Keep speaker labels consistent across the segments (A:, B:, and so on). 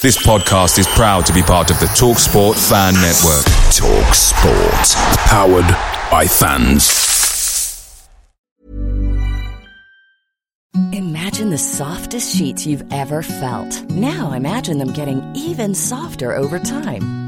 A: This podcast is proud to be part of the Talk Sport Fan Network.
B: Talk Sport. Powered by fans.
C: Imagine the softest sheets you've ever felt. Now imagine them getting even softer over time.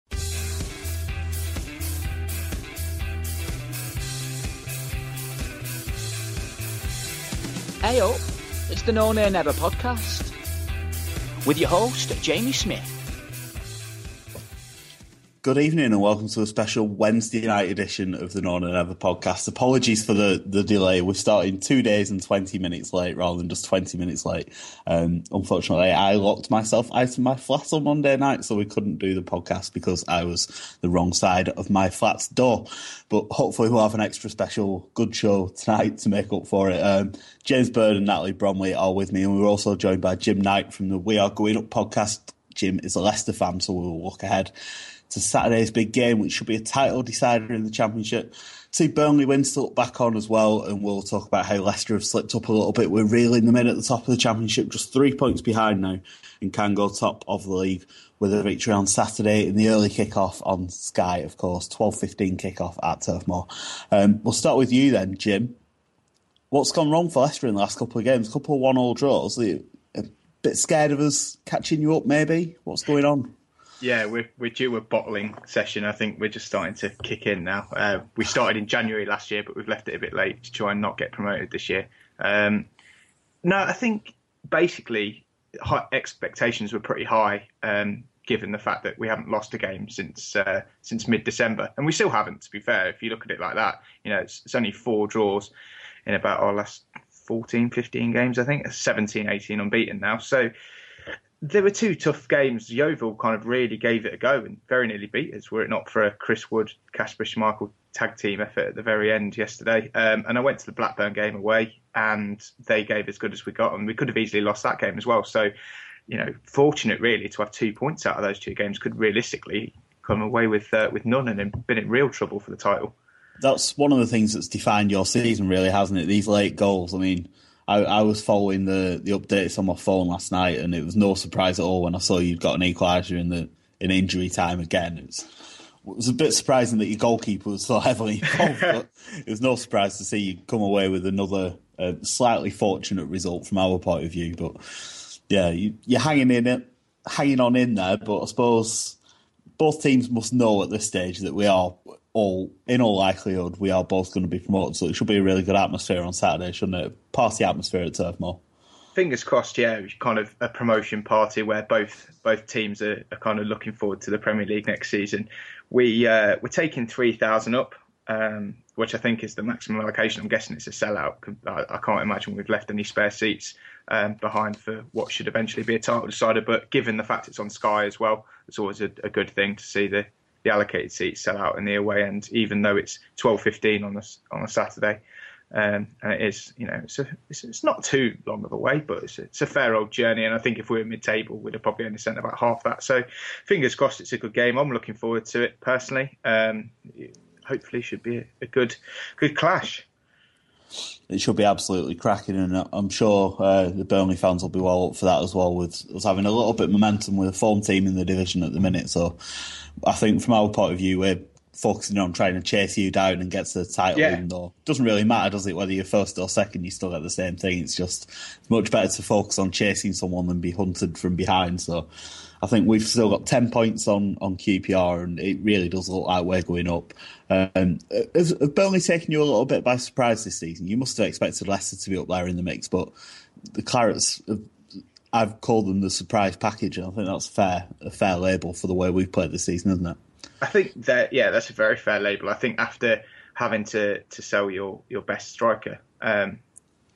D: Hey up, it's the No Nay Never podcast with your host, Jamie Smith.
E: Good evening and welcome to a special Wednesday night edition of the No Nay Never podcast. Apologies for the, the delay. We're starting two days and 20 minutes late rather than just 20 minutes late. Um, unfortunately, I locked myself out of my flat on Monday night, so we couldn't do the podcast because I was the wrong side of my flat's door. But hopefully, we'll have an extra special good show tonight to make up for it. Um, James Bird and Natalie Bromley are with me, and we we're also joined by Jim Knight from the We Are Going Up podcast. Jim is a Leicester fan, so we'll look ahead to Saturday's big game, which should be a title decider in the Championship. See Burnley win still back on as well, and we'll talk about how Leicester have slipped up a little bit. We're reeling them in at the top of the Championship, just three points behind now, and can go top of the league with a victory on Saturday in the early kick-off on Sky, of course, 12.15 kick-off at Turf Moor. Um, we'll start with you then, Jim. What's gone wrong for Leicester in the last couple of games? A couple of one-all draws. A bit scared of us catching you up, maybe? What's going on?
F: Yeah, we're we're due a bottling session. I think we're just starting to kick in now. Uh, we started in January last year, but we've left it a bit late to try and not get promoted this year. Um, no, I think basically expectations were pretty high, um, given the fact that we haven't lost a game since uh, since mid December, and we still haven't. To be fair, if you look at it like that, you know, it's, it's only four draws in about our last 14, 15 games. I think 17, 18 unbeaten now. So there were two tough games. Yeovil kind of really gave it a go and very nearly beat us, were it not for a Chris Wood, Kasper Schmeichel tag team effort at the very end yesterday. Um, and I went to the Blackburn game away, and they gave as good as we got, and we could have easily lost that game as well. So, you know, fortunate really to have two points out of those two games. Could realistically come away with uh, with none and been in real trouble for the title.
E: That's one of the things that's defined your season, really, hasn't it? These late goals. I mean I, I, was following the, the updates on my phone last night, and it was no surprise at all when I saw you'd got an equaliser in the in injury time again. It was, it was a bit surprising that your goalkeeper was so heavily involved, but it was no surprise to see you come away with another uh, slightly fortunate result from our point of view. But yeah, you, you're hanging in it, hanging on in there. But I suppose both teams must know at this stage that we are all, in all likelihood, we are both going to be promoted. So it should be a really good atmosphere on Saturday, shouldn't it? Party atmosphere at Turf Moor.
F: Fingers crossed, yeah. It's kind of a promotion party where both both teams are, are kind of looking forward to the Premier League next season. We uh, we're taking three thousand up, um, which I think is the maximum allocation. I'm guessing it's a sellout. I, I can't imagine we've left any spare seats um, behind for what should eventually be a title decider. But given the fact it's on Sky as well, it's always a, a good thing to see the the allocated seats sell out in the away end, even though it's twelve fifteen on a on a Saturday. Um, and it is, you know, it's, a, it's, it's, not too long of a way, but it's a, it's a fair old journey. And I think if we were mid-table, we'd have probably only sent about half that. So, fingers crossed, it's a good game. I'm looking forward to it personally. Um, hopefully, should be a, a, good, good clash.
E: It should be absolutely cracking, and I'm sure uh, the Burnley fans will be well up for that as well. With us having a little bit of momentum with a form team in the division at the minute, so I think from our point of view, we're focusing on trying to chase you down and gets the title,
F: Yeah.
E: even though it doesn't really matter, does it? Whether you're first or second, you still get the same thing. It's just it's much better to focus on chasing someone than be hunted from behind. So I think we've still got 10 points on, on QPR, and it really does look like we're going up. Um, has, has Burnley taken you a little bit by surprise this season? You must have expected Leicester to be up there in the mix, but the Clarets, have- I've called them the surprise package, and I think that's fair, a fair label for the way we've played this season, isn't it?
F: I think that yeah, that's a very fair label. I think after having to to sell your your best striker um,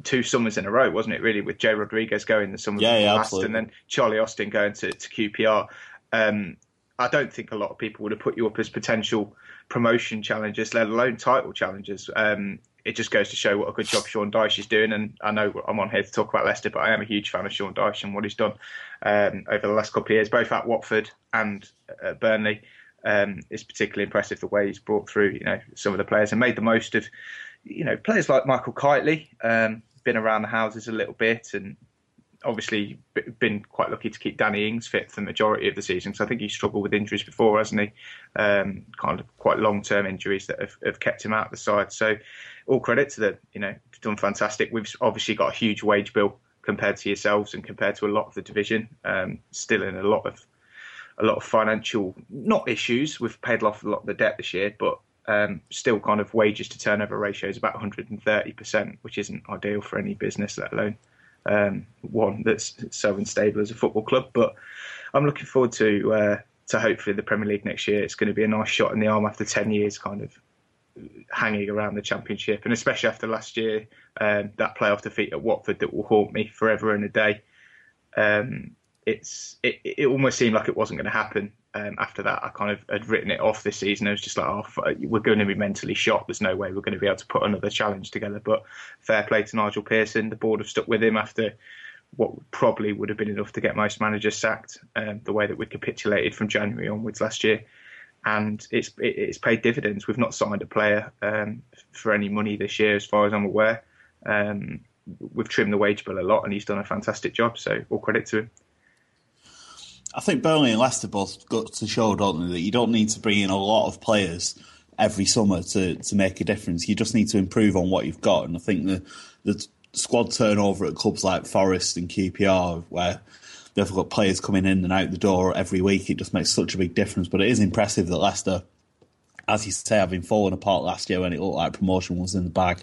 F: two summers in a row, wasn't it? Really, with Jay Rodriguez going the summer
E: Yeah, yeah,
F: last,
E: absolutely.
F: and then Charlie Austin going to, to QPR. Um, I don't think a lot of people would have put you up as potential promotion challengers, let alone title challengers. Um, it just goes to show what a good job Sean Dyche is doing. And I know I'm on here to talk about Leicester, but I am a huge fan of Sean Dyche and what he's done um, over the last couple of years, both at Watford and at Burnley. Um, it's particularly impressive the way he's brought through, you know, some of the players and made the most of, you know, players like Michael Kightly, um, been around the houses a little bit and obviously been quite lucky to keep Danny Ings fit for the majority of the season. So I think he struggled with injuries before, hasn't he? Um, kind of quite long term injuries that have, have kept him out of the side. So all credit to them. You know, done fantastic. We've obviously got a huge wage bill compared to yourselves and compared to a lot of the division. Um, still in a lot of a lot of financial not issues. We've paid off a lot of the debt this year, but um, still kind of wages to turnover ratio is about 130%, which isn't ideal for any business, let alone um, one that's so unstable as a football club. But I'm looking forward to uh, to hopefully the Premier League next year. It's going to be a nice shot in the arm after 10 years, kind of hanging around the Championship, and especially after last year, um, that playoff defeat at Watford that will haunt me forever and a day. Um, it's it, it almost seemed like it wasn't going to happen. Um, after that, I kind of had written it off this season. I was just like, oh, we're going to be mentally shot. There's no way we're going to be able to put another challenge together. But fair play to Nigel Pearson. The board have stuck with him after what probably would have been enough to get most managers sacked. Um, the way that we capitulated from January onwards last year, and it's it, it's paid dividends. We've not signed a player um, for any money this year, as far as I'm aware. Um, we've trimmed the wage bill a lot, and he's done a fantastic job. So all credit to him.
E: I think Burnley and Leicester both got to show, don't they, that you don't need to bring in a lot of players every summer to, to make a difference. You just need to improve on what you've got. And I think the the squad turnover at clubs like Forest and QPR, where they've got players coming in and out the door every week, it just makes such a big difference. But it is impressive that Leicester, as you say, having fallen apart last year when it looked like promotion was in the bag,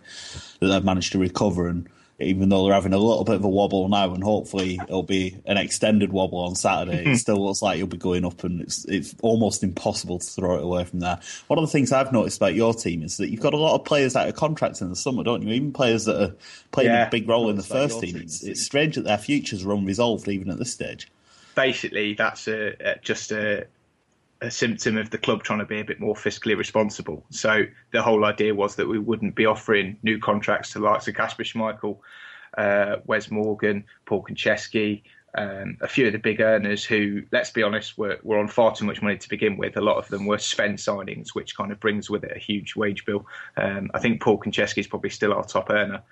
E: that they've managed to recover and even though they're having a little bit of a wobble now, and hopefully it'll be an extended wobble on Saturday, it hmm. still looks like you'll be going up, and it's it's almost impossible to throw it away from there. One of the things I've noticed about your team is that you've got a lot of players out of contracts in the summer, don't you? Even players that are playing
F: Yeah.
E: a big role in the first team.
F: team.
E: It's, it's strange that their futures are unresolved even at this stage.
F: basically that's a, a- just a, a symptom of the club trying to be a bit more fiscally responsible. So the whole idea was that we wouldn't be offering new contracts to the likes of Kasper Schmeichel, uh, Wes Morgan, Paul Konchesky, um, a few of the big earners who, let's be honest, were, were on far too much money to begin with. A lot of them were Sven signings, which kind of brings with it a huge wage bill. Um, I think Paul Konchesky is probably still our top earner.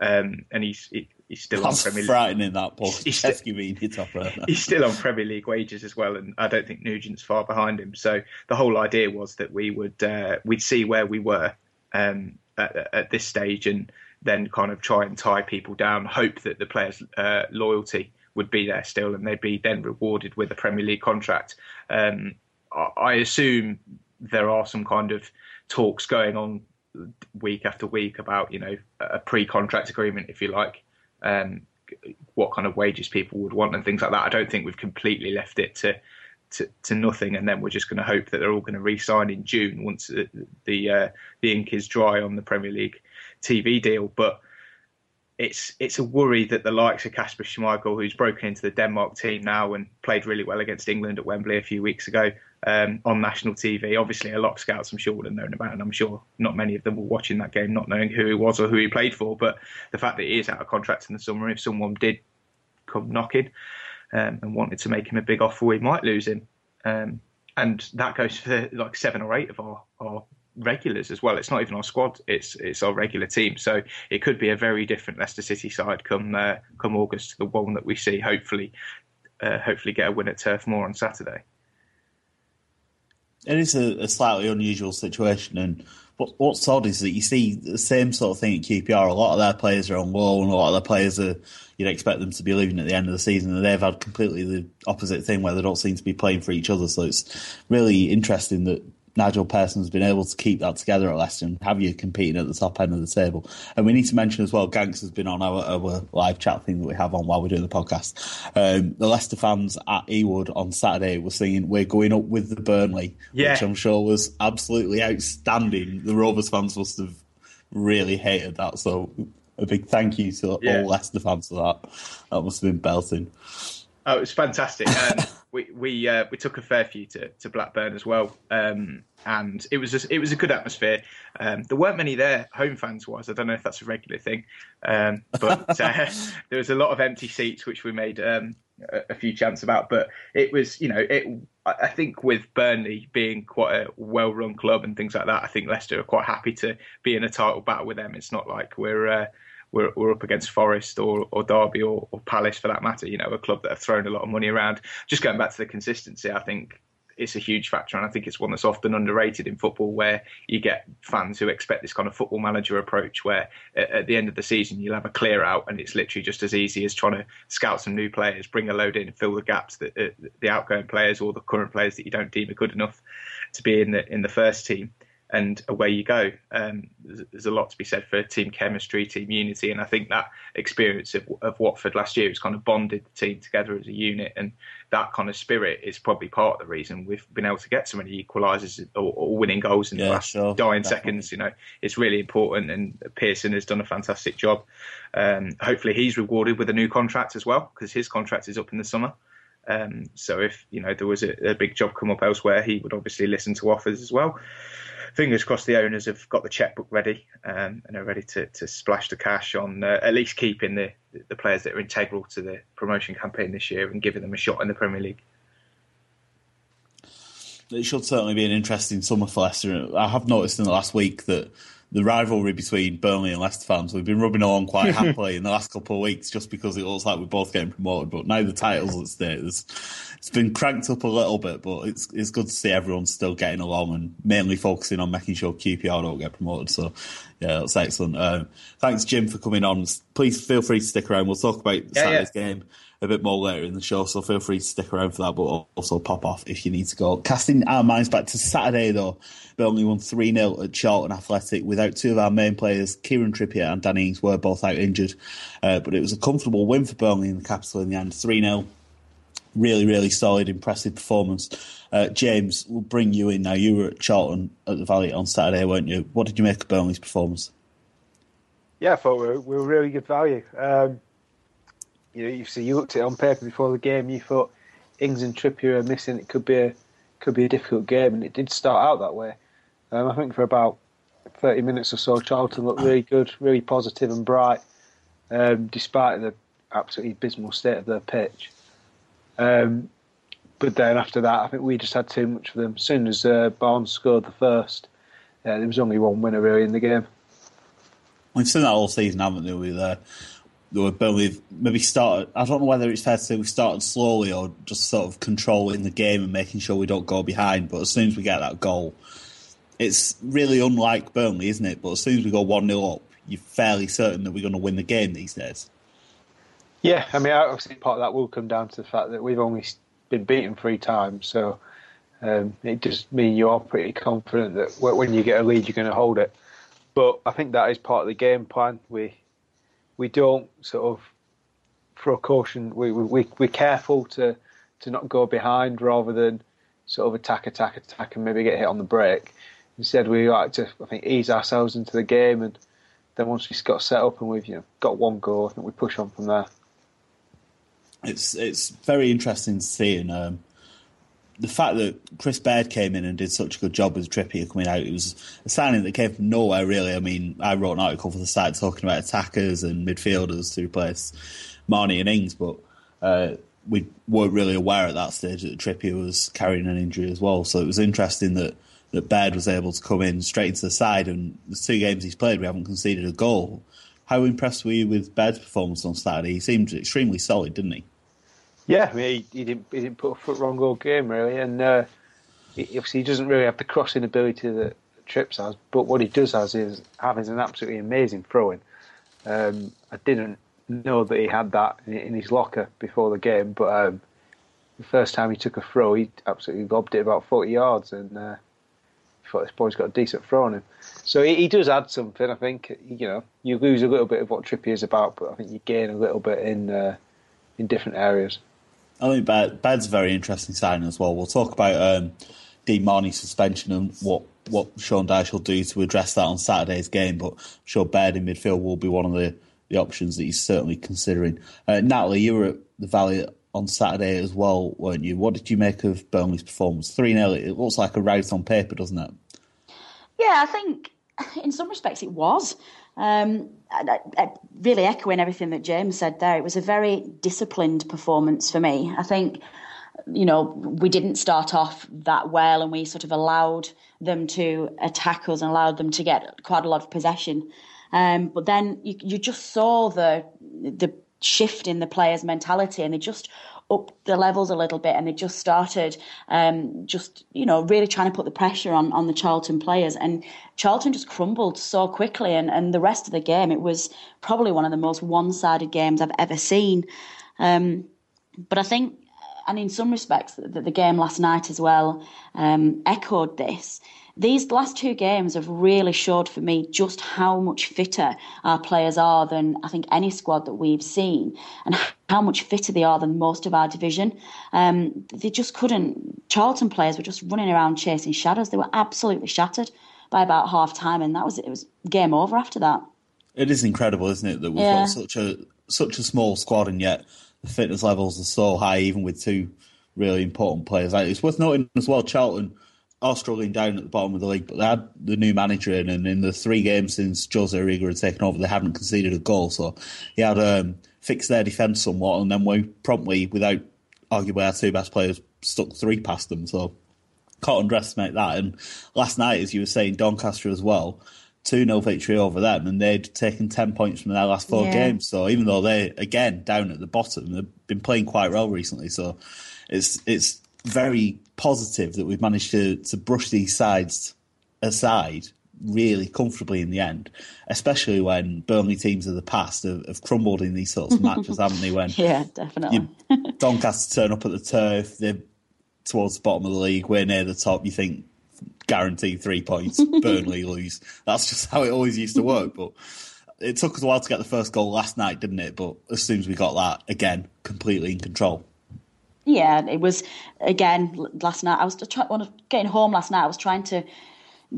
F: Um, and he's he, he's still
E: That's
F: on Premier League.
E: that Paul
F: He's-
E: Chesky being your top
F: he's still on Premier League wages as well, and I don't think Nugent's far behind him. So the whole idea was that we would uh, we'd see where we were um, at, at this stage, and then kind of try and tie people down. Hope that the players' uh, loyalty would be there still, and they'd be then rewarded with a Premier League contract. Um, I, I assume there are some kind of talks going on week after week about you know a pre-contract agreement, if you like. Um, what kind of wages people would want and things like that. I don't think we've completely left it to to, to nothing, and then we're just going to hope that they're all going to re-sign in June once the the, uh, the ink is dry on the Premier League TV deal. But it's it's a worry that the likes of Kasper Schmeichel, who's broken into the Denmark team now and played really well against England at Wembley a few weeks ago um, on national TV. Obviously, a lot of scouts I'm sure would have known about, and I'm sure not many of them were watching that game not knowing who he was or who he played for. But the fact that he is out of contract in the summer, if someone did come knocking um, and wanted to make him a big offer, we might lose him. Um, and that goes for like seven or eight of our, our regulars as well. It's not even our squad; it's it's our regular team. So it could be a very different Leicester City side come uh, come August to the one that we see. Hopefully, uh, hopefully get a win at Turf Moor on Saturday.
E: It is a, a slightly unusual situation, and what, what's odd is that you see the same sort of thing at QPR. A lot of their players are on loan, a lot of their players are you'd expect them to be leaving at the end of the season, and they've had completely the opposite thing where they don't seem to be playing for each other. So it's really interesting that Nigel Pearson's been able to keep that together at Leicester and have you competing at the top end of the table. And we need to mention as well, Ganks has been on our, our live chat thing that we have on while we're doing the podcast. Um, the Leicester fans at Ewood on Saturday were singing "We're going up with the Burnley,"
F: Yeah.
E: which I'm sure was absolutely outstanding. The Rovers fans must have really hated that. So a big thank you to
F: Yeah.
E: all Leicester fans for that. That must have been belting.
F: Oh, it was fantastic. Um, we we uh, we took a fair few to, to Blackburn as well, um, and it was a, it was a good atmosphere. Um, there weren't many there, home fans wise. I don't know if that's a regular thing, um, but uh, there was a lot of empty seats, which we made um, a, a few chants about. But it was, you know, it. I think with Burnley being quite a well-run club and things like that, I think Leicester are quite happy to be in a title battle with them. It's not like we're. Uh, we're, we're up against Forest or, or Derby or, or Palace for that matter, you know, a club that have thrown a lot of money around. Just going back to the consistency, I think it's a huge factor, and I think it's one that's often underrated in football, where you get fans who expect this kind of football manager approach, where at, the end of the season you'll have a clear out, and it's literally just as easy as trying to scout some new players, bring a load in, fill the gaps that uh, the outgoing players or the current players that you don't deem are good enough to be in the in the first team and away you go. Um, there's, there's a lot to be said for team chemistry, team unity, and I think that experience of, of Watford last year has kind of bonded the team together as a unit, and that kind of spirit is probably part of the reason we've been able to get so many equalisers or, or winning goals in
E: Yeah,
F: the last
E: sure,
F: dying
E: definitely.
F: seconds. You know, it's really important, and Pearson has done a fantastic job. Um, hopefully, he's rewarded with a new contract as well because his contract is up in the summer. Um, so if you know there was a, a big job come up elsewhere, he would obviously listen to offers as well. Fingers crossed the owners have got the checkbook ready um, and are ready to, to splash the cash on uh, at least keeping the, the players that are integral to the promotion campaign this year and giving them a shot in the Premier League.
E: It should certainly be an interesting summer for Leicester. I have noticed in the last week that the rivalry between Burnley and Leicester fans, we've been rubbing along quite happily in the last couple of weeks just because it looks like we're both getting promoted. But now the title's at stake. It's been cranked up a little bit, but it's it's good to see everyone still getting along and mainly focusing on making sure QPR don't get promoted. So, yeah, that's excellent. Um, thanks, Jim, for coming on. Please feel free to stick around. We'll talk about
F: Yeah,
E: Saturday's
F: yeah.
E: game a bit more later in the show, so feel free to stick around for that, but also pop off if you need to go. Casting our minds back to Saturday, though, Burnley won 3 0 at Charlton Athletic without two of our main players, Kieran Trippier and Danny Ings, were both out injured. Uh, but it was a comfortable win for Burnley in the capital in the end 3 0. Really, really solid, impressive performance. Uh, James, we'll bring you in now. You were at Charlton at the Valley on Saturday, weren't you? What did you make of Burnley's performance?
G: Yeah, I thought we were, we were really good value. Um, you know, you see, you looked at it on paper before the game. You thought Ings and Trippier are missing. It could be a could be a difficult game, and it did start out that way. Um, I think for about thirty minutes or so, Charlton looked really good, really positive and bright, um, despite the absolutely abysmal state of their pitch. Um, but then after that, I think we just had too much for them. As soon as uh, Barnes scored the first, uh, there was only one winner really in the game.
E: We've seen that all season, haven't we? With uh, Burnley maybe started. I don't know whether it's fair to say we started slowly or just sort of controlling the game and making sure we don't go behind. But as soon as we get that goal, it's really unlike Burnley, isn't it? But as soon as we go one 0 up, you're fairly certain that we're going to win the game these days.
G: Yeah, I mean, obviously part of that will come down to the fact that we've only been beaten three times, so um, it just means you're pretty confident that when you get a lead, you're going to hold it. But I think that is part of the game plan. We we don't sort of throw caution. We we we- we're careful to to not go behind rather than sort of attack, attack, attack, and maybe get hit on the break. Instead, we like to I think ease ourselves into the game, and then once we've got set up and we've you know got one goal, I think we push on from there.
E: It's it's very interesting to see, and um, the fact that Chris Baird came in and did such a good job with Trippier coming out, it was a signing that came from nowhere. Really, I mean, I wrote an article for the site talking about attackers and midfielders to replace Marney and Ings, but uh, we weren't really aware at that stage that Trippier was carrying an injury as well. So it was interesting that that Baird was able to come in straight into the side, and the two games he's played, we haven't conceded a goal. How impressed were you with Baird's performance on Saturday? He seemed extremely solid, didn't he?
G: Yeah, I mean, he, he didn't he didn't put a foot wrong all game really, and uh, obviously he doesn't really have the crossing ability that Trips has, but what he does has is having an absolutely amazing throwing. Um, I didn't know that he had that in, in his locker before the game, but um, the first time he took a throw, he absolutely lobbed it about 40 yards, and uh, this boy's got a decent throw on him. So he, he, does add something. I think you know you lose a little bit of what Trippier is about, but I think you gain a little bit in uh, in different areas.
E: I think Baird, Baird's a very interesting signing as well. We'll talk about um, Dean Marney's suspension and what, what Sean Dyche will do to address that on Saturday's game, but I'm sure Baird in midfield will be one of the, the options that he's certainly considering. Uh, Natalie, you were at the Valley on Saturday as well, weren't you? What did you make of Burnley's performance? 3 0, it looks like a rout on paper, doesn't it?
H: Yeah, I think in some respects it was. Um, I, I, really echoing everything that James said there, it was a very disciplined performance for me. I think, you know, we didn't start off that well and we sort of allowed them to attack us and allowed them to get quite a lot of possession. Um, but then you, you just saw the the shift in the players' mentality and they just up the levels a little bit and they just started um, just you know really trying to put the pressure on on the Charlton players. And Charlton just crumbled so quickly and, and the rest of the game it was probably one of the most one-sided games I've ever seen. Um, but I think and in some respects the, the game last night as well um, echoed this these last two games have really showed for me just how much fitter our players are than I think any squad that we've seen, and how much fitter they are than most of our division. Um, they just couldn't. Charlton players were just running around chasing shadows. They were absolutely shattered by about half time, and that was it. Was game over after that.
E: It is incredible, isn't it, that we've yeah. got such a such a small squad, and yet the fitness levels are so high, even with two really important players. It's worth noting as well, Charlton are struggling down at the bottom of the league, but they had the new manager in, and in the three games since Jose Riga had taken over, they hadn't conceded a goal. So he had um, fixed their defence somewhat, and then we promptly, without arguably our two best players, stuck three past them. So can't underestimate that. And last night, as you were saying, Doncaster as well, 2 0 victory over them, and they'd taken 10 points from their last four yeah. games. So even though they're, again, down at the bottom, they've been playing quite well recently. So it's it's very positive that we've managed to to brush these sides aside really comfortably in the end, especially when Burnley teams of the past have, have crumbled in these sorts of matches, haven't they? When
H: yeah, definitely.
E: You, Doncaster turn up at the turf, they're towards the bottom of the league, we're near the top. You think guaranteed three points, Burnley lose. That's just how it always used to work. But it took us a while to get the first goal last night, didn't it? But as soon as we got that, again, completely in control.
H: Yeah, it was again last night. I was trying getting home last night. I was trying to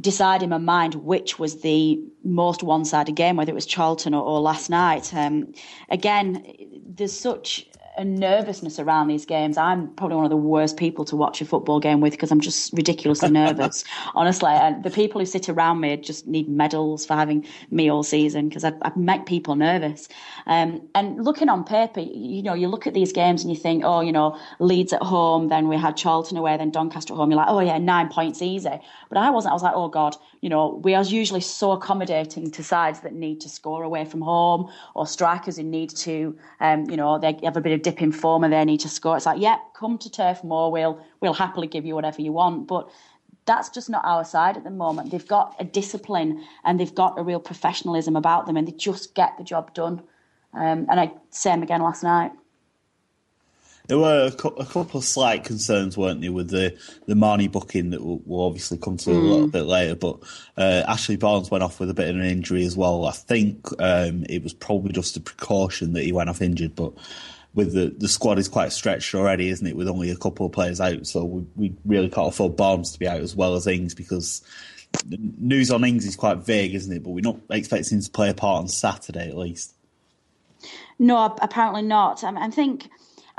H: decide in my mind which was the most one-sided game, whether it was Charlton or, or last night. Um, again, there's such a nervousness around these games. I'm probably one of the worst people to watch a football game with because I'm just ridiculously nervous, honestly. And the people who sit around me just need medals for having me all season because I, I make people nervous. Um, and looking on paper, you know, you look at these games and you think, oh, you know, Leeds at home, then we had Charlton away, then Doncaster at home. You're like, oh yeah, nine points easy. But I wasn't. I was like, oh god, you know, we are usually so accommodating to sides that need to score away from home or strikers who need to, um, you know, they have a bit of dip in form and they need to score. It's like, yeah, come to Turf Moor. We'll we'll happily give you whatever you want, but that's just not our side at the moment. They've got a discipline and they've got a real professionalism about them, and they just get the job done. Um, and I same again last night.
E: There were a, cu- a, couple of slight concerns, weren't there, with the, the Marney booking that we'll, we'll obviously come to mm. a little mm. bit later. But uh, Ashley Barnes went off with a bit of an injury as well. I think um, it was probably just a precaution that he went off injured, but with the, the squad is quite stretched already, isn't it? With only a couple of players out, so we, we really can't afford Barnes to be out as well as Ings because the news on Ings is quite vague, isn't it? But we're not expecting him to play a part on Saturday at least.
H: No, apparently not. I, I think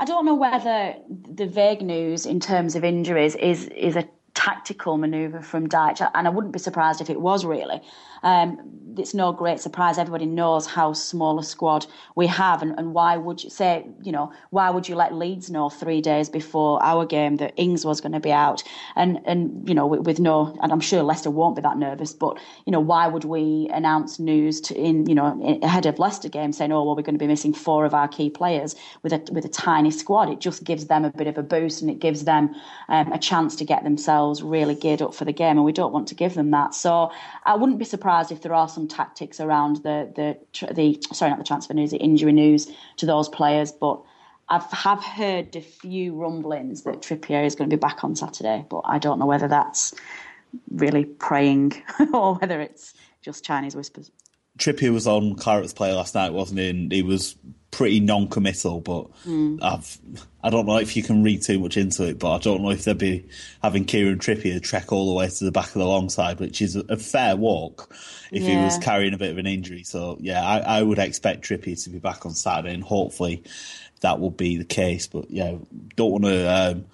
H: I don't know whether the vague news in terms of injuries is is a tactical manoeuvre from Dyche, and I wouldn't be surprised if it was really. Um, it's no great surprise. Everybody knows how small a squad we have, and, and why would you say, you know, why would you let Leeds know three days before our game that Ings was going to be out? And and you know, with, with, no, and I'm sure Leicester won't be that nervous, but you know, why would we announce news to, in you know ahead of Leicester game saying, oh well, we're going to be missing four of our key players with a with a tiny squad? It just gives them a bit of a boost, and it gives them um, a chance to get themselves really geared up for the game, and we don't want to give them that. So I wouldn't be surprised if there are some tactics around the the the sorry not the transfer news, the injury news to those players, but. I have heard a few rumblings that Trippier is going to be back on Saturday, but I don't know whether that's really praying or whether it's just Chinese whispers.
E: Trippier was on Claret's play last night, wasn't he? And he was pretty non-committal, but mm. I've I don't know if you can read too much into it, but I don't know if they'd be having Kieran Trippier trek all the way to the back of the long side, which is a fair walk if yeah. he was carrying a bit of an injury. So yeah, I, I would expect Trippier to be back on Saturday, and hopefully that will be the case. But yeah, don't want to. Um,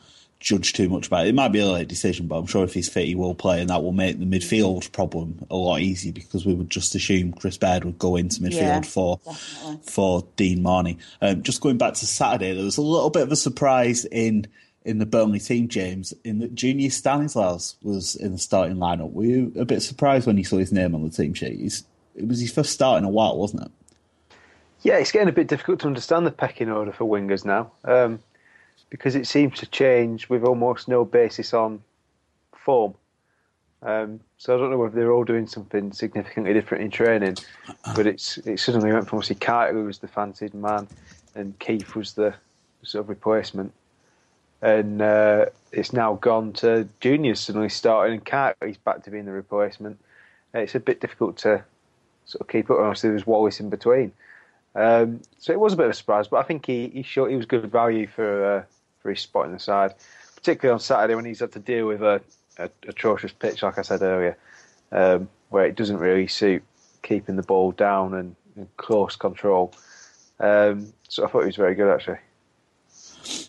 E: judge too much about it. It might be a late decision, but I'm sure if he's fit, he will play, and that will make the midfield problem a lot easier because we would just assume Chris Baird would go into midfield yeah, for definitely. for Dean Marney. Um, just going back to Saturday, there was a little bit of a surprise in in the Burnley team, James, in that Junior Stanislas was in the starting lineup. Were you a bit surprised when you saw his name on the team sheet? He's, it was his first start in a while, wasn't it?
G: Yeah, it's getting a bit difficult to understand the pecking order for wingers now. Um, because it seems to change with almost no basis on form. Um, so I don't know whether they're all doing something significantly different in training, but it's it suddenly went from obviously Carter who was the fancied man, and Keith was the sort of replacement, and uh, it's now gone to juniors suddenly starting, and Carter he's back to being the replacement. it's a bit difficult to sort of keep up. Obviously, there was Wallace in between, um, so it was a bit of a surprise, but I think he he showed he was good value for. Uh, for his spot in the side, particularly on Saturday when he's had to deal with a, a atrocious pitch, like I said earlier, um, where it doesn't really suit keeping the ball down and, and close control. Um, so I thought he was very good actually.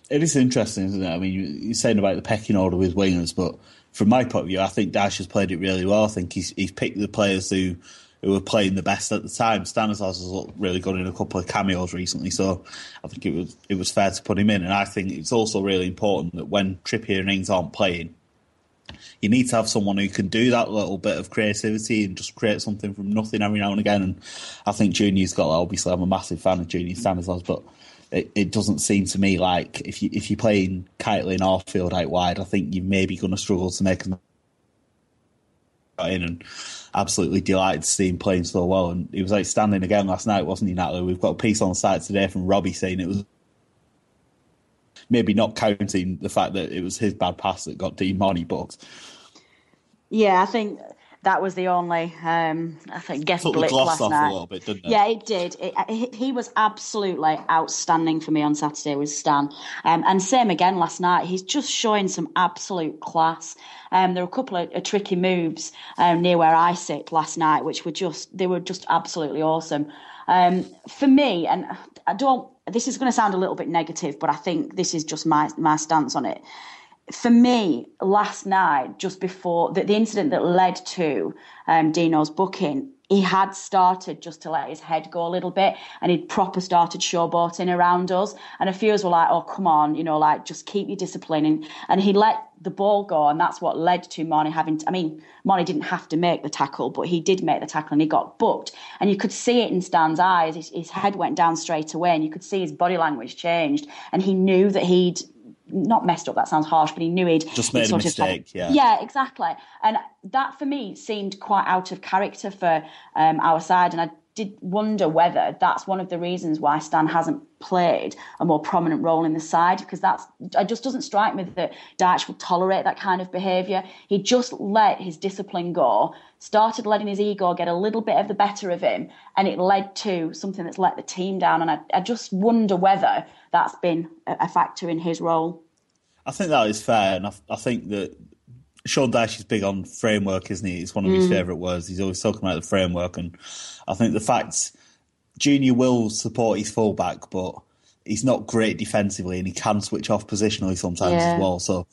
E: It is interesting, isn't it? I mean, you're saying about the pecking order with wingers, but from my point of view, I think Dyche has played it really well. I think he's he's picked the players who who were playing the best at the time. Stanislas has looked really good in a couple of cameos recently, so I think it was it was fair to put him in. And I think it's also really important that when Trippier and Ings aren't playing, you need to have someone who can do that little bit of creativity and just create something from nothing every now and again. And I think Junior's got that. Obviously, I'm a massive fan of Junior Stanislas, but it, it, doesn't seem to me like if you if you're playing Kightly and Arfield out wide, I think you're maybe going to struggle to make them in and absolutely delighted to see him playing so well. And he was outstanding again last night, wasn't he, Natalie? We've got a piece on the site today from Robbie saying it was maybe not counting the fact that it was his bad pass that got Dean Marney booked.
H: Yeah, I think that was the only um, I think guest Took blip last night.
E: Bit, it?
H: Yeah, it did. It, it, he was absolutely outstanding for me on Saturday with Stan, um, and same again last night. He's just showing some absolute class. Um, there were a couple of, of tricky moves um, near where I sit last night, which were just they were just absolutely awesome. Um, for me, and I don't. This is going to sound a little bit negative, but I think this is just my my stance on it for me, last night, just before the, the incident that led to um, Dino's booking, he had started just to let his head go a little bit and he'd proper started showboating around us. And a few of us were like, oh, come on, you know, like just keep your discipline. And, and he let the ball go. And that's what led to Marney having, to, I mean, Marney didn't have to make the tackle, but he did make the tackle and he got booked. And you could see it in Stan's eyes. His, his head went down straight away and you could see his body language changed. And he knew that he'd not messed up. That sounds harsh, but he knew he'd
E: just made a mistake.
H: Had, yeah, yeah, exactly. And that for me seemed quite out of character for um, our side, and I did wonder whether that's one of the reasons why Stan hasn't played a more prominent role in the side because that's it just doesn't strike me that Dyche would tolerate that kind of behaviour. He just let his discipline go, started letting his ego get a little bit of the better of him, and it led to something that's let the team down. And I, I just wonder whether that's been a, factor in his role.
E: I think that is fair, and I, I think that Sean Dyche is big on framework, isn't he? It's one of his mm. favourite words. He's always talking about the framework, and I think the fact Junior will support his fullback, but he's not great defensively, and he can switch off positionally sometimes yeah. as well. So,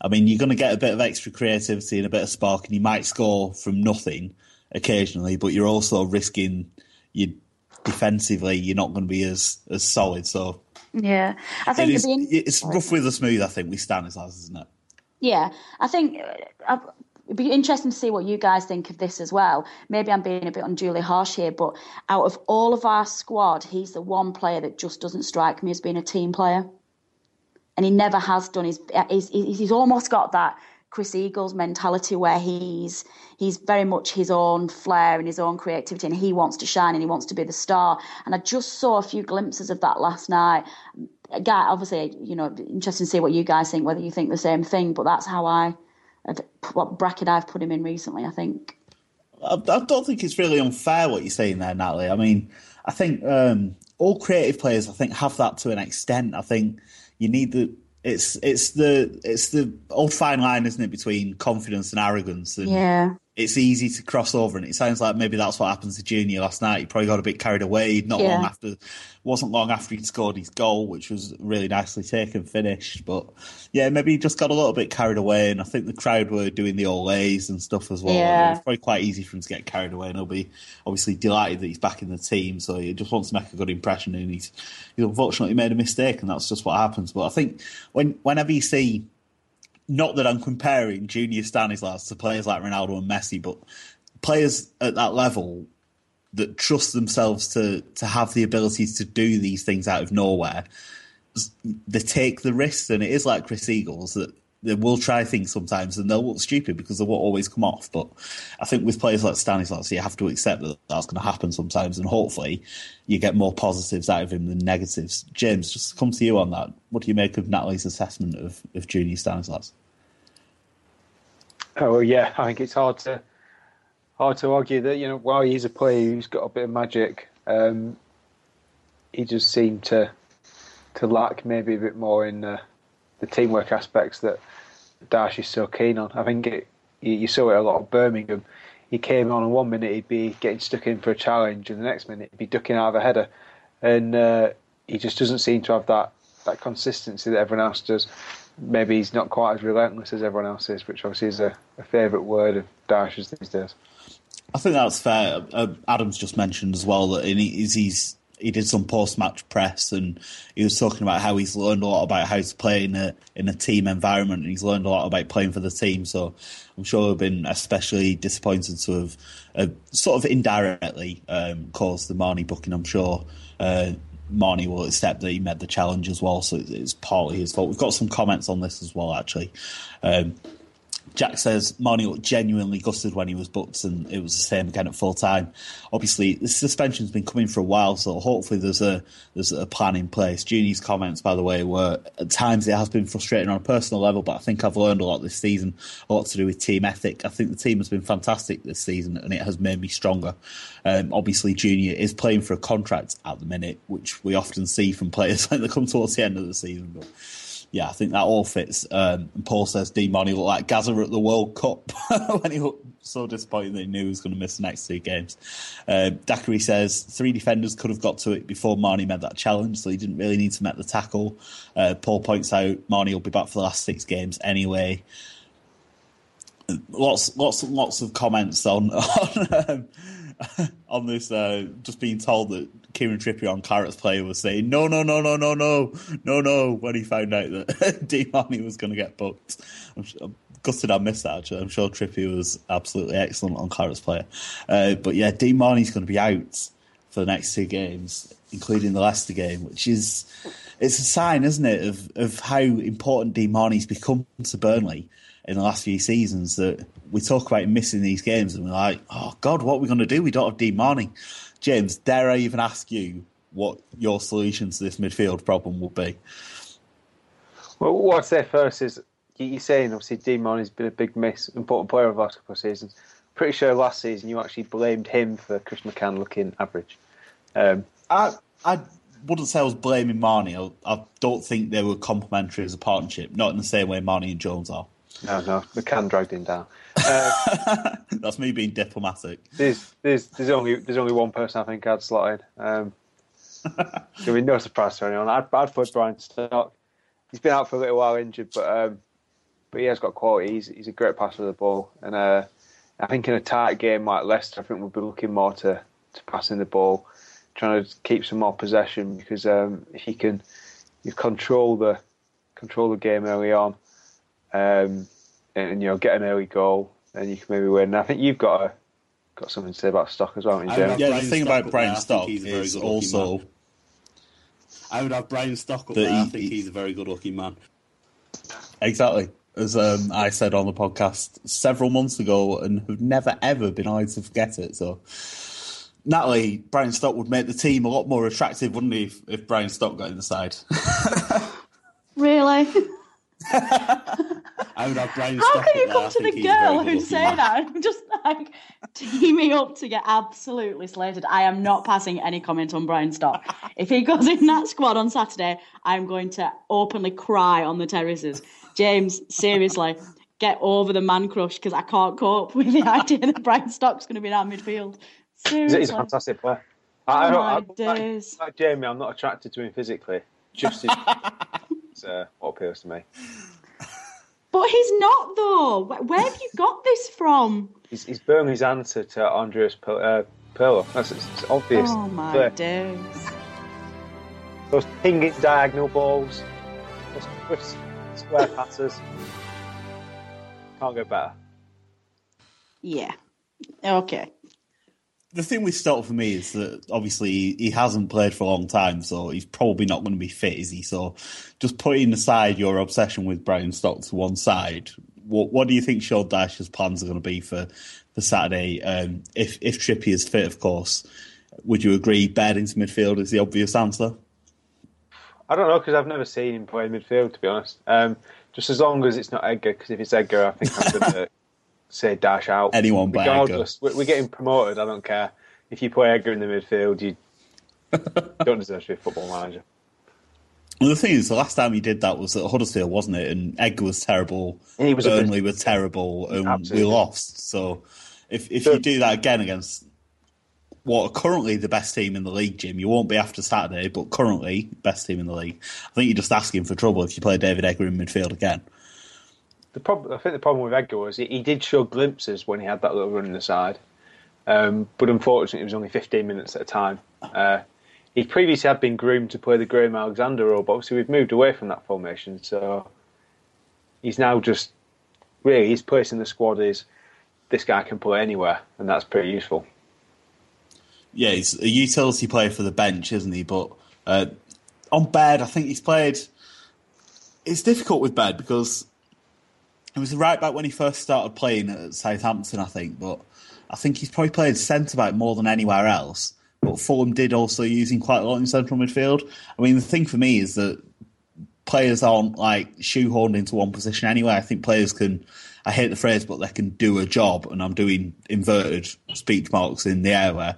E: I mean, you're going to get a bit of extra creativity and a bit of spark, and you might score from nothing occasionally, but you're also risking you defensively. You're not going to be as as solid. So,
H: yeah, I think
E: it is, it's with the smooth. I think we stand as isn't it?
H: Yeah, I think uh, it'd be interesting to see what you guys think of this as well. Maybe I'm being a bit unduly harsh here, but out of all of our squad, he's the one player that just doesn't strike me as being a team player. And he never has done. He's, he's, he's almost got that Chris Eagles' mentality, where he's he's very much his own flair and his own creativity, and he wants to shine and he wants to be the star. And I just saw a few glimpses of that last night. Guy, obviously, you know, interesting to see what you guys think, whether you think the same thing. But that's how I, what bracket I've put him in recently. I think.
E: I, I don't think it's really unfair what you're saying there, Natalie. I mean, I think um, all creative players, I think, have that to an extent. I think you need the it's it's the it's the old fine line, isn't it, between confidence and arrogance? And
H: yeah
E: it's easy to cross over, and it sounds like maybe that's what happened to Junior last night. He probably got a bit carried away. Not yeah. long after, wasn't long after he'd scored his goal, which was really nicely taken, finished. But yeah, maybe he just got a little bit carried away, and I think the crowd were doing the Olays and stuff as well.
H: Yeah.
E: It's probably quite easy for him to get carried away, and he'll be obviously delighted that he's back in the team. So he just wants to make a good impression, and he's he's unfortunately made a mistake, and that's just what happens. But I think when whenever you see not that I'm comparing junior Stanislas to players like Ronaldo and Messi, but players at that level that trust themselves to to have the abilities to do these things out of nowhere, they take the risks, and it is like Chris Eagles that they will try things sometimes and they'll look stupid because they won't always come off. But I think with players like Stanislas, you have to accept that that's going to happen sometimes, and hopefully you get more positives out of him than negatives. James, just come to you on that. What do you make of Natalie's assessment of, of Junior Stanislas?
G: Oh yeah, I think it's hard to hard to argue that you know while he's a player who's got a bit of magic, um, he just seemed to to lack maybe a bit more in the, the teamwork aspects that Dyche is so keen on. I think it, you, you saw it a lot of Birmingham. He came on, and one minute he'd be getting stuck in for a challenge, and the next minute he'd be ducking out of a header, and uh, he just doesn't seem to have that that consistency that everyone else does maybe he's not quite as relentless as everyone else is, which obviously is a, a favourite word of Dyche's these days.
E: I think that's fair. Uh, Adams just mentioned as well that he's, he's he did some post match press and he was talking about how he's learned a lot about how to play in a in a team environment and he's learned a lot about playing for the team. So I'm sure he'll been especially disappointed to have uh, sort of indirectly um, caused the Marney booking. I'm sure uh, Marney will accept that he met the challenge as well, so it's partly his fault. We've got some comments on this as well, actually. Um, Jack says looked genuinely gutted when he was booked, and it was the same again at full time. Obviously, the suspension's been coming for a while, so hopefully there's a there's a plan in place. Junie's comments, by the way, were at times it has been frustrating on a personal level, but I think I've learned a lot this season, a lot to do with team ethic. I think the team has been fantastic this season, and it has made me stronger. Um, obviously, Junior is playing for a contract at the minute, which we often see from players when they come towards the end of the season, but yeah, I think that all fits. Um, Paul says Dean Marney looked like Gazza at the World Cup when he looked so disappointed that he knew he was going to miss the next two games. Uh, Daiquiri says three defenders could have got to it before Marney made that challenge, so he didn't really need to make the tackle. Uh, Paul points out Marney will be back for the last six games anyway. Lots, lots, lots of comments on on, um, on this. Uh, just being told that Kieran Trippier on Clarets player was saying no, no, no, no, no, no, no, no when he found out that Dean Marney was going to get booked. I'm, I'm gutted I missed that. Actually, I'm sure Trippier was absolutely excellent on Clarets player. Uh, but yeah, Dean Marney's going to be out for the next two games, including the Leicester game, which is it's a sign, isn't it, of of how important Dean Marney's become to Burnley in the last few seasons. That we talk about him missing these games, and we're like, oh God, what are we going to do? We don't have Dean Marney. James, dare I even ask you what your solution to this midfield problem will be?
G: Well, what I'd say first is you're saying obviously Dean Marney's been a big miss, important player of the last couple of seasons. Pretty sure last season you actually blamed him for Chris McCann looking average. Um,
E: I I wouldn't say I was blaming Marney. I, I don't think they were complementary as a partnership, not in the same way Marney and Jones are.
G: No, no, McCann dragged him down.
E: Uh, That's me being diplomatic.
G: There's, there's, there's only there's only one person I think I'd slot in. Um, mean, no surprise to anyone. I'd, I'd put Brian Stock. He's been out for a little while injured, but um, but he has got quality. He's, he's a great passer of the ball, and uh, I think in a tight game like Leicester, I think we'll be looking more to, to passing the ball, trying to keep some more possession because um, if you can you control the control the game early on, um, and, and, you know get an early goal, then you can maybe win. And I think you've got a, got something to say about Stock as well.
E: Yeah, the thing about Brian Stock is also.
I: I would have Brian Stock up there. I think he's a very good looking man.
E: Exactly. as um, I said on the podcast several months ago, and have never ever been able to forget it. So, Natalie, Brian Stock would make the team a lot more attractive, wouldn't he, if, if Brian Stock got in the side?
H: really?
E: I would have Brian
H: How can you
E: up there.
H: Come to the
E: he's a very
H: girl
E: good
H: who'd say
E: man.
H: that and just like teaming up to get absolutely slated? I am not passing any comment on Brian Stock. If he goes in that squad on Saturday, I'm going to openly cry on the terraces. James, seriously, get over the man crush because I can't cope with the idea that Brian Stock's going to be in our midfield.
G: He's,
H: Seriously.
G: he's a fantastic player. I, I
H: Oh
G: don't,
H: my
G: I, like,
H: days.
G: like Jamie, I'm not attracted to him physically. Just his, it's, uh, what appeals to me.
H: But he's not though. Where, have you got this from?
G: He's, he's Burnley's answer to Andreas P- uh, Pirlo. That's it's, it's obvious.
H: Oh my days.
G: Those pinging diagonal balls, those square passes. Can't go better.
H: Yeah. Okay.
E: The thing with Stock for me is that obviously he, hasn't played for a long time, so he's probably not going to be fit, is he? So just putting aside your obsession with Brian Stock to one side, what, what do you think Sean Dyche's plans are going to be for, for Saturday? Um, if if Trippier is fit, of course, would you agree Baird into midfield is the obvious answer?
G: I don't know because I've never seen him play midfield. To be honest, um, just as long as it's not Edgar. Because if it's Edgar, I think I'm going to say Dyche out.
E: Anyone but
G: Regardless, we're, we're getting promoted. I don't care if you play Edgar in the midfield. You don't deserve to be a football manager.
E: Well, the thing is, the last time he did that was at Huddersfield, wasn't it? And Edgar was terrible.
G: He was
E: Burnley were terrible, and
G: Absolutely.
E: we lost. So, if if
G: So-
E: you do that again against what are currently the best team in the league, Jim, you won't be after Saturday, but currently best team in the league. I think you're just asking for trouble if you play David Edgar in midfield again.
G: The problem, I think, the problem with Edgar was he, he did show glimpses when he had that little run in the side, um, but unfortunately, it was only 15 minutes at a time. Uh, he previously had been groomed to play the Graham Alexander role, but obviously we've moved away from that formation, so he's now just really his place in the squad is this guy can play anywhere, and that's pretty useful.
E: Yeah, he's a utility player for the bench, isn't he? But uh, on Baird, I think he's played. It's difficult with Baird because he was right back when he first started playing at Southampton, I think. But I think he's probably played centre back more than anywhere else. But Fulham did also use him quite a lot in central midfield. I mean, the thing for me is that players aren't like shoehorned into one position anyway. I think players can. I hate the phrase, but they can do a job, and I'm doing inverted speech marks in the air.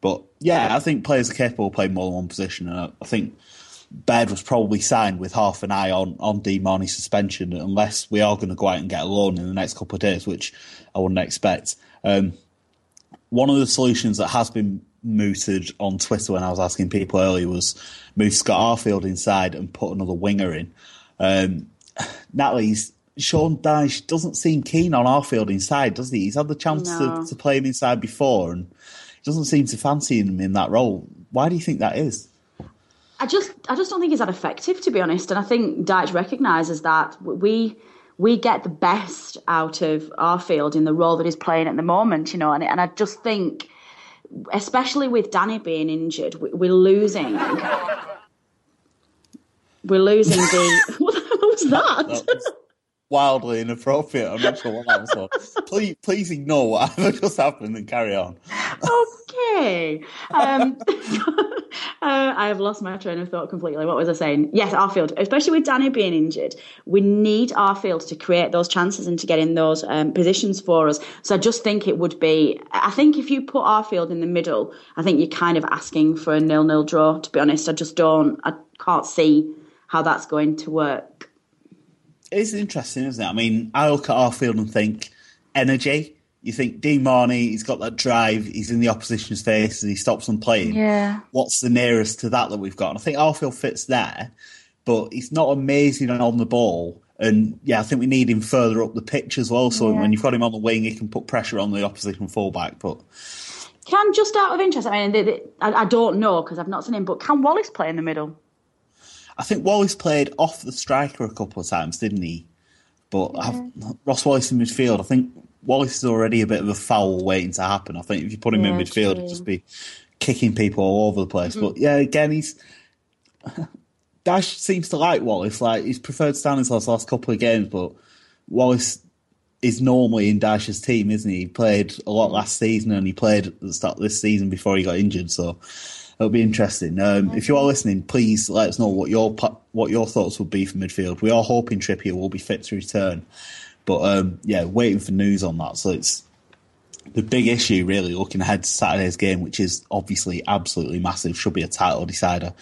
E: But yeah, I think players are capable of playing more than one position, and I think Baird was probably signed with half an eye on on D Marney's suspension, unless we are going to go out and get a loan in the next couple of days, which I wouldn't expect. Um, one of the solutions that has been mooted on Twitter when I was asking people earlier was move Scott Arfield inside and put another winger in. Um, Natalie's Sean Dyche doesn't seem keen on Arfield inside, does he? He's had the chance
H: No.
E: to, to play him inside before and he doesn't seem to fancy him in that role. Why do you think that is?
H: I just, I just don't think he's that effective, to be honest. And I think Dyche recognises that we, we get the best out of Arfield in the role that he's playing at the moment, you know. And, and I just think, especially with Danny being injured, we, we're losing. We're losing the. what the hell was that?
E: That was wildly inappropriate. I'm not sure what that was for. Please, please ignore whatever just happened and carry on.
H: okay. Um, uh, I have lost my train of thought completely. What was I saying? Yes, Arfield, especially with Danny being injured, we need Arfield to create those chances and to get in those um, positions for us. So I just think it would be. I think if you put Arfield in the middle, I think you're kind of asking for a nil-nil draw. To be honest, I just don't. I can't see how that's going to work.
E: It's interesting, isn't it? I mean, I look at Arfield and think energy. You think Dean Marney, he's got that drive, he's in the opposition's face and he stops them playing.
H: Yeah.
E: What's the nearest to that that we've got? And I think Arfield fits there, but he's not amazing on the ball. And yeah, I think we need him further up the pitch as well. So
H: Yeah.
E: when you've got him on the wing, he can put pressure on the opposition fullback. But
H: Can just out of interest, I mean, the, the, I, I don't know because I've not seen him, but can Wallace play in the middle?
E: I think Wallace played off the striker a couple of times, didn't he? But I've, Ross Wallace in midfield, I think Wallace is already a bit of a foul waiting to happen. I think if you put him in midfield,
H: true.
E: it'd just be kicking people all over the place. But yeah, again, he's Dyche seems to like Wallace. Like he's preferred Stanislas last couple of games, but Wallace is normally in Dyche's team, isn't he? He played a lot last season and he played at the start of this season before he got injured. So it'll be interesting. Um, if you are listening, please let us know what your what your thoughts would be for midfield. We are hoping Trippier will be fit to return, but um, yeah, waiting for news on that. So it's the big issue really looking ahead to Saturday's game, which is obviously absolutely massive, should be a title decider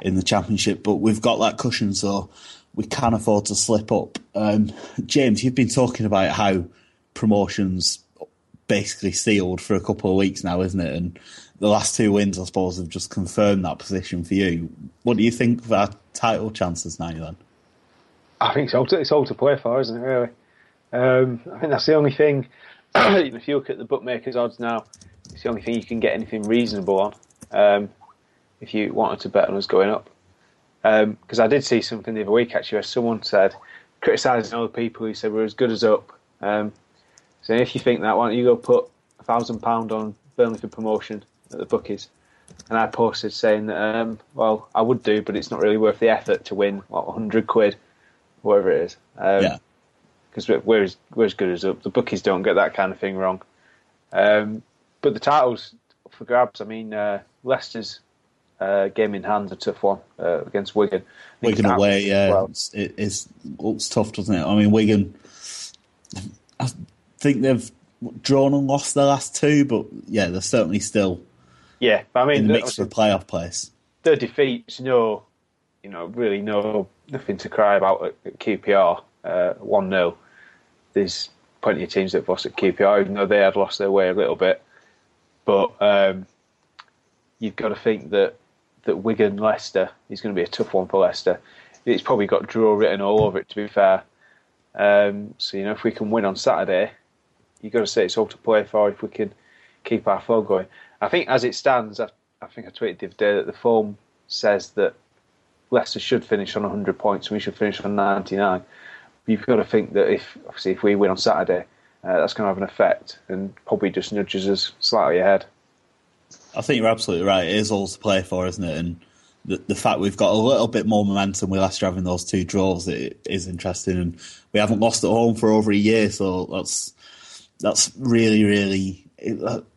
E: in the championship. But we've got that cushion, so we can afford to slip up. Um, James, you've been talking about how promotions basically sealed for a couple of weeks now, isn't it? And the last two wins, I suppose, have just confirmed that position for you. What do you think of our title chances now, then?
G: I think it's all to, it's all to play for, isn't it? Really, um, I think that's the only thing. if you look at the bookmakers' odds now, it's the only thing you can get anything reasonable on. Um, if you wanted to bet on us going up, because um, I did see something the other week actually where someone said criticising other people who said we're as good as up. Um, so if you think that, why don't you go put a thousand pound on Burnley for promotion at the bookies? And I posted saying that, um, well, I would do, but it's not really worth the effort to win what 100 quid, whatever it is. Um, yeah. Because we're as, we're as good as up. The bookies don't get that kind of thing wrong. Um, but the titles for grabs, I mean, uh, Leicester's uh, game in hand, a tough one uh, against Wigan.
E: Wigan away, yeah, well. it's, it is, looks tough, doesn't it? I mean, Wigan, I think they've drawn and lost their last two, but yeah, they're certainly still
G: yeah. I mean,
E: in the mix for a playoff place.
G: The defeats, no, you know, really no nothing to cry about at, QPR. Uh, one 0 There's plenty of teams that have lost at QPR, even though they had lost their way a little bit. But um, you've got to think that that Wigan Leicester is going to be a tough one for Leicester. It's probably got draw written all over it. To be fair, um, so you know if we can win on Saturday, you've got to say it's all to play for. If we can keep our flow going, I think as it stands, I, I think I tweeted the other day that the form says that Leicester should finish on 100 points and we should finish on 99. You've got to think that if obviously if we win on Saturday, uh, that's going to have an effect and probably just nudges us slightly ahead.
E: I think you're absolutely right. It is all to play for, isn't it? And the, the fact we've got a little bit more momentum with Leicester having those two draws it is interesting. And we haven't lost at home for over a year, so that's that's really, really.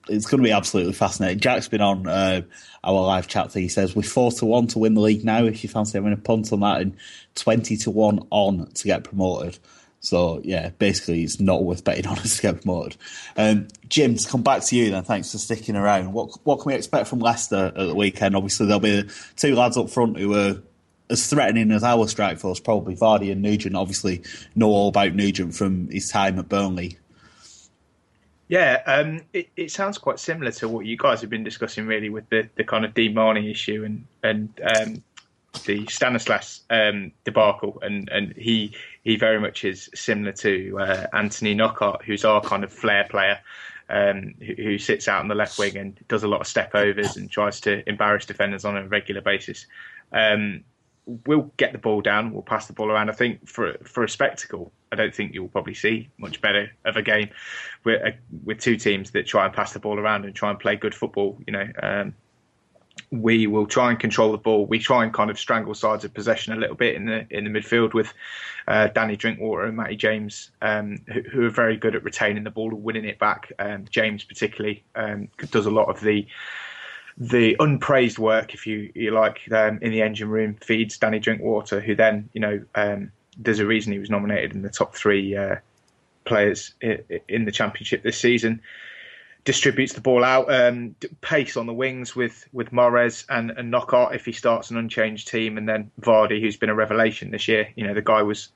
E: It, it's going to be absolutely fascinating. Jack's been on uh, our live chat. He says we're four to one to win the league now. If you fancy having a punt on that, and twenty to one on to get promoted. So yeah, basically it's not worth betting on us to get promoted. Um, Jim, to come back to you then, thanks for sticking around. What what can we expect from Leicester at the weekend? Obviously there'll be two lads up front who are as threatening as our strike force, probably Vardy and Nugent. Obviously know all about Nugent from his time at Burnley.
F: Yeah, um, it, it sounds quite similar to what you guys have been discussing, really, with the, the kind of Dean Marney issue and and um, the Stanislas um, debacle, and and he he very much is similar to uh, Anthony Knockaert, who's our kind of flair player, um, who, who, sits out on the left wing and does a lot of step overs and tries to embarrass defenders on a regular basis. Um, we'll get the ball down, we'll pass the ball around. I think for for a spectacle, I don't think you'll probably see much better of a game with uh, with two teams that try and pass the ball around and try and play good football. You know, um, we will try and control the ball. We try and kind of strangle sides of possession a little bit in the in the midfield with uh, Danny Drinkwater and Matty James, um, who, who, are very good at retaining the ball and winning it back. Um, James particularly um, does a lot of the the unpraised work, if you you like, um, in the engine room. Feeds Danny Drinkwater, who then you know um, there's a reason he was nominated in the top three uh, players in the championship this season distributes the ball out, um, pace on the wings with with Mahrez and, and Knockaert if he starts an unchanged team, and then Vardy, who's been a revelation this year. You know, the guy was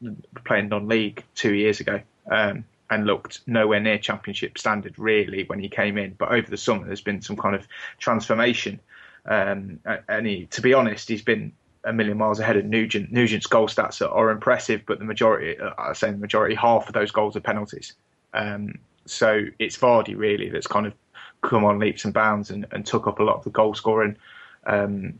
F: playing non-league two years ago um, and looked nowhere near championship standard really when he came in. But over the summer, there's been some kind of transformation, um, and he, to be honest, he's been a million miles ahead of Nugent. Nugent's goal stats are, are impressive, but the majority, uh, say the majority, half of those goals are penalties. Um, so it's Vardy really that's kind of come on leaps and bounds and, and took up a lot of the goal scoring um,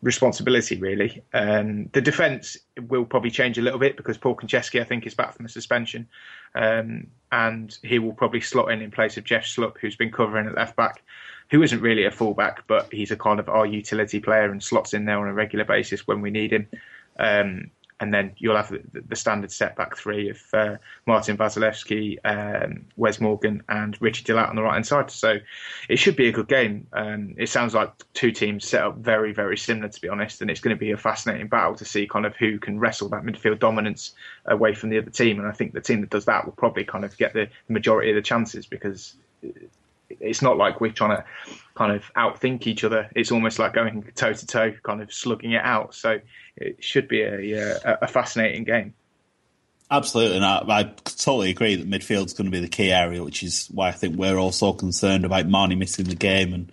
F: responsibility really. Um, the defence will probably change a little bit because Paul Konchesky I think is back from a suspension, um, and he will probably slot in in place of Jeff Schlupp who's been covering at left back, who isn't really a fullback but he's a kind of our utility player and slots in there on a regular basis when we need him. Um, and then you'll have the, the standard setback three of uh, Martin Wasilewski, um, Wes Morgan, and Richie De Laet on the right hand side. So it should be a good game. Um, it sounds like two teams set up very, very similar, to be honest, and it's going to be a fascinating battle to see kind of who can wrestle that midfield dominance away from the other team. And I think the team that does that will probably kind of get the majority of the chances because it's not like we're trying to kind of outthink each other. It's almost like going toe to toe, kind of slugging it out. So it should be a, a, a fascinating game.
E: Absolutely, and I, I, totally agree that midfield's going to be the key area, which is why I think we're all so concerned about Marney missing the game and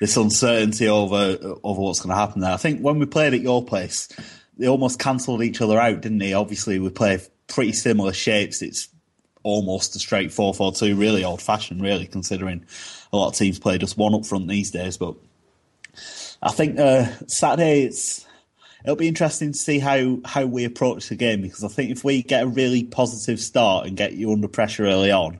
E: this uncertainty over over what's going to happen there. I think when we played at your place, they almost cancelled each other out, didn't they? Obviously, we play pretty similar shapes. It's almost a straight 4-4-2, really old-fashioned, really, considering a lot of teams play just one up front these days. But I think uh, Saturday, it's it'll be interesting to see how, how we approach the game because I think if we get a really positive start and get you under pressure early on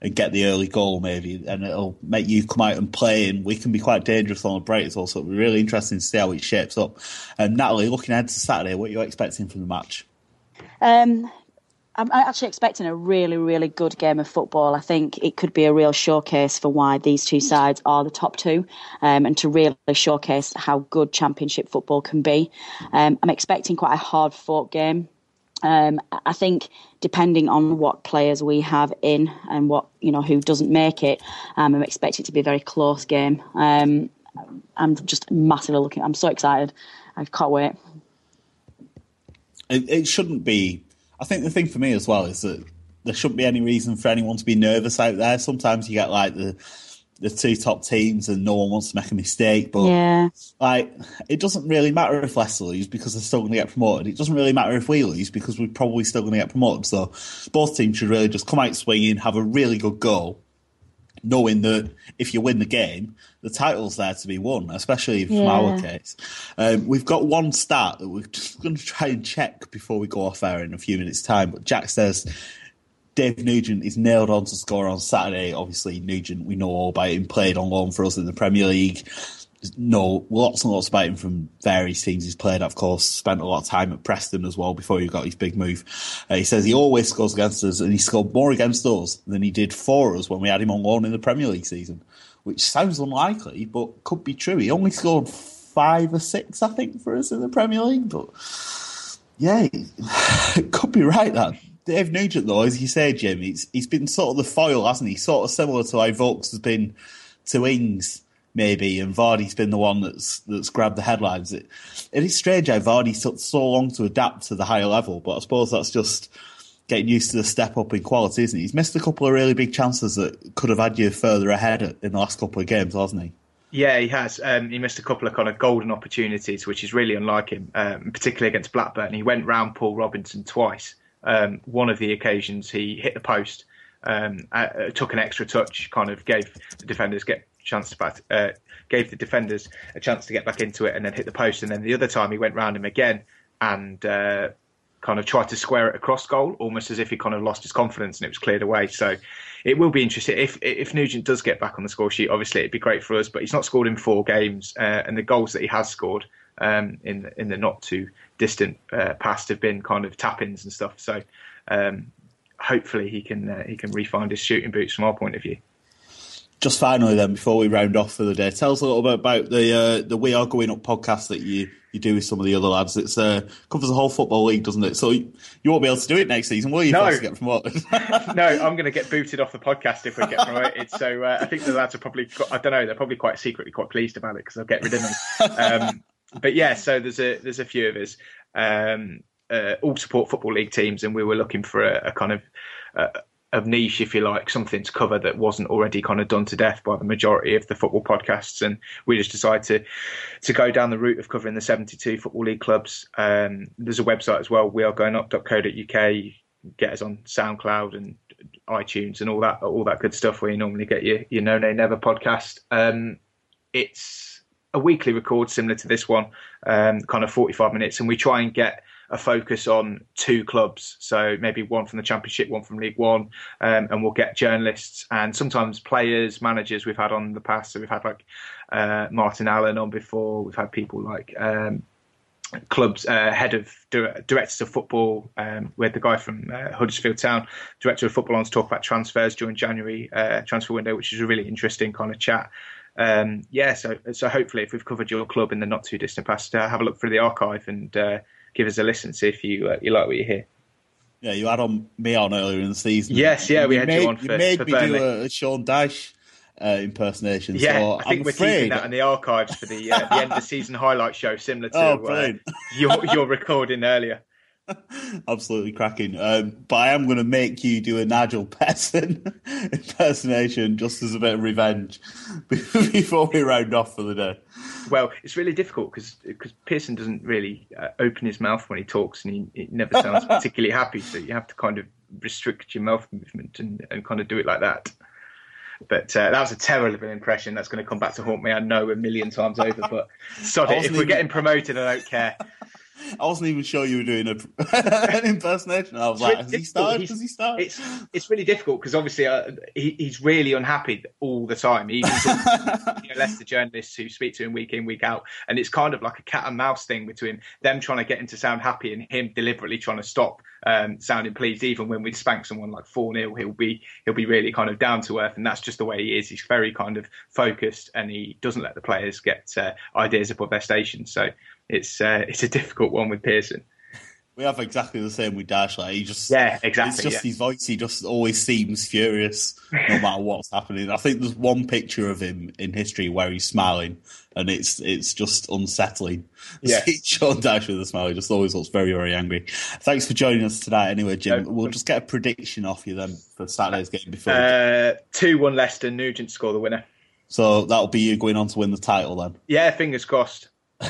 E: and get the early goal maybe, and it'll make you come out and play and we can be quite dangerous on the break as well. So it'll be really interesting to see how it shapes up. And Natalie, looking ahead to Saturday, what are you expecting from the match?
H: Um, I'm actually expecting a really, really good game of football. I think it could be a real showcase for why these two sides are the top two, um, and to really showcase how good Championship football can be. Um, I'm expecting quite a hard fought game. Um, I think depending on what players we have in and what you know who doesn't make it, um, I'm expecting it to be a very close game. Um, I'm just massively looking. I'm so excited. I can't wait.
E: It, it shouldn't be I think the thing for me as well is that there shouldn't be any reason for anyone to be nervous out there. Sometimes you get like the the two top teams and no one wants to make a mistake. But
H: yeah.
E: like it doesn't really matter if Leicester lose because they're still going to get promoted. It doesn't really matter if we lose because we're probably still going to get promoted. So both teams should really just come out swinging, have a really good goal, knowing that if you win the game, the title's there to be won, especially from yeah. our case. Um, we've got one stat that we're just going to try and check before we go off air in a few minutes' time. But Jack says Dave Nugent is nailed on to score on Saturday. Obviously, Nugent, we know all about him, played on loan for us in the Premier League know lots and lots about him from various teams he's played. Of course, spent a lot of time at Preston as well before he got his big move. Uh, he says he always scores against us, and he scored more against us than he did for us when we had him on loan in the Premier League season, which sounds unlikely, but could be true. He only scored five or six, I think, for us in the Premier League, but yeah, it could be right that. Dave Nugent, though, as you say, Jim, he's, he's been sort of the foil, hasn't he? Sort of similar to how Vokes has been to Ings maybe, and Vardy's been the one that's that's grabbed the headlines. It, it is strange how Vardy took so long to adapt to the higher level, but I suppose that's just getting used to the step up in quality, isn't he? He's missed a couple of really big chances that could have had you further ahead in the last couple of games, hasn't he?
F: Yeah, he has. Um, he missed a couple of kind of golden opportunities, which is really unlike him, um, particularly against Blackburn. He went round Paul Robinson twice. Um, one of the occasions he hit the post, um, uh, took an extra touch, kind of gave the defenders get chance to back, uh, gave the defenders a chance to get back into it and then hit the post. And then the other time he went round him again and uh, kind of tried to square it across goal, almost as if he kind of lost his confidence and it was cleared away. So it will be interesting if if Nugent does get back on the score sheet. Obviously, it'd be great for us, but he's not scored in four games, uh, and the goals that he has scored um, in the, in the not too distant uh, past have been kind of tap-ins and stuff. So. Um, hopefully he can uh, he can refine his shooting boots from our point of view
E: just finally, then, before we round off for the day, tell us a little bit about the uh, the We Are Going Up podcast that you, you do with some of the other lads. It uh, covers the whole football league, doesn't it? So you, you won't be able to do it next season, will you?
F: No,
E: to get promoted?
F: no, I'm going to get booted off the podcast if we get promoted. so uh, I think the lads are probably, I don't know, they're probably quite secretly quite pleased about it because they'll get rid of them. Um, but yeah, so there's a there's a few of us. Um, uh, all support football league teams, and we were looking for a, a kind of uh, of niche, if you like, something to cover that wasn't already kind of done to death by the majority of the football podcasts. And we just decided to to go down the route of covering the 72 football league clubs. Um, there's a website as well, wearegoingup.co.uk. Get us on SoundCloud and iTunes and all that all that good stuff where you normally get your your No Nay Never podcast. Um, it's a weekly record similar to this one, um, kind of 45 minutes, and we try and get a focus on two clubs. So maybe one from the Championship, one from League One, um, and we'll get journalists and sometimes players, managers we've had on the past. So we've had like uh, Martin Allen on before. We've had people like um, club's uh, head of directors of football. Um, we had the guy from uh, Huddersfield Town, director of football, on to talk about transfers during January uh, transfer window, which is a really interesting kind of chat. Um, yeah, so so hopefully, if we've covered your club in the not too distant past, uh, have a look through the archive and uh, give us a listen, to see if you uh, you like what you hear.
E: Yeah, you had on me on earlier in the season.
F: Yes, yeah, we had
E: made,
F: you on for,
E: you made
F: for
E: me
F: Burnley.
E: do a, a Sean Dyche uh, impersonation.
F: Yeah,
E: so
F: I think
E: I'm
F: we're
E: afraid...
F: keeping that in the archives for the, uh, the end of the season highlight show, similar to
E: Oh,
F: uh, your your recording earlier.
E: Absolutely cracking. Um, but I am going to make you do a Nigel Pearson impersonation just as a bit of revenge before we round off for the day.
F: Well, it's really difficult because Pearson doesn't really uh, open his mouth when he talks, and he, he never sounds particularly happy. So you have to kind of restrict your mouth movement and, and kind of do it like that. But uh, that was a terrible impression. That's going to come back to haunt me. I know a million times over. But sod it. If we're
E: even-
F: getting promoted, I don't care.
E: I wasn't even sure you were doing a, an impersonation. I was like, has he started?
F: He's-
E: Has he started?
F: It's it's really difficult because obviously uh, he, he's really unhappy all the time. He even to you know, Leicester journalists who speak to him week in week out, and it's kind of like a cat and mouse thing between them trying to get him to sound happy and him deliberately trying to stop um, sounding pleased. Even when we spank someone like four 0 he'll be he'll be really kind of down to earth, and that's just the way he is. He's very kind of focused, and he doesn't let the players get uh, ideas above their station. So it's uh, it's a difficult one with Pearson.
E: We have exactly the same with Dyche. Like he just,
F: Yeah, exactly,
E: It's just
F: yeah.
E: his voice. He just always seems furious, no matter what's happening. I think there's one picture of him in history where he's smiling, and it's it's just unsettling.
F: Yeah.
E: Sean Dyche with a smile. He just always looks very very angry. Thanks for joining us tonight. Anyway, Jim,
F: No
E: we'll just get a prediction off you then for Saturday's game before.
F: Uh, Two one Leicester. Nugent score the winner.
E: so that'll be you going on to win the title then.
F: Yeah, fingers crossed.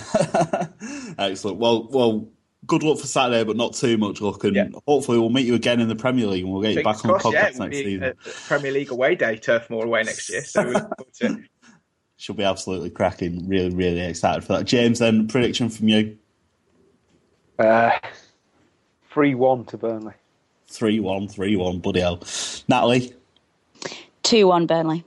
E: Excellent. Well, well. Good luck for Saturday, but not too much luck. And
F: Yeah.
E: hopefully, we'll meet you again in the Premier League, and we'll get you
F: Fingers
E: back on the
F: crossed, yeah,
E: podcast
F: it will
E: next season.
F: Premier League away day, Turf Moor away next year. So we look forward to it.
E: Should be absolutely cracking. Really, really excited for that. James, then prediction from you:
G: Uh, Three one to Burnley.
E: three one, three one. Bloody hell, Natalie.
H: 2 1 Burnley.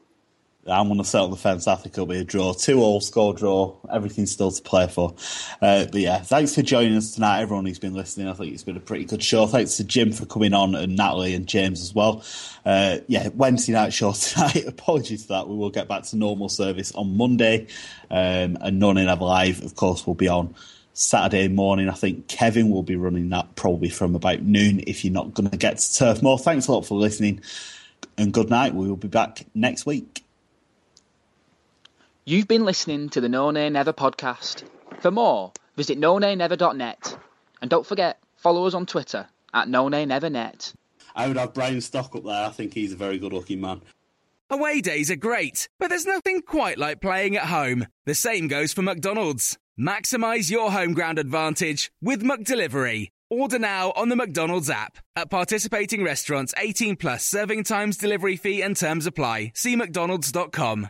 E: I'm going to set on the fence. I think it'll be a draw. Two all score draw. Everything's still to play for. Uh, but yeah, thanks for joining us tonight, everyone who's been listening. I think it's been a pretty good show. Thanks to Jim for coming on and Natalie and James as well. Uh, yeah, Wednesday night show tonight. Apologies for that. We will get back to normal service on Monday. Um, and None in Live, of course, will be on Saturday morning. I think Kevin will be running that probably from about noon if you're not going to get to Turf Moor. Thanks a lot for listening and good night. We will be back next week.
D: You've been listening to the No Nay Never podcast. For more, visit nonaynever.net. And don't forget, follow us on Twitter at nonaynevernet.
E: I would have Brian Stock up there. I think he's a very good looking man.
J: Away days are great, but there's nothing quite like playing at home. The same goes for McDonald's. Maximize your home ground advantage with McDelivery. Order now on the McDonald's app. At participating restaurants, 18 plus serving times, delivery fee and terms apply. See McDonald's.com.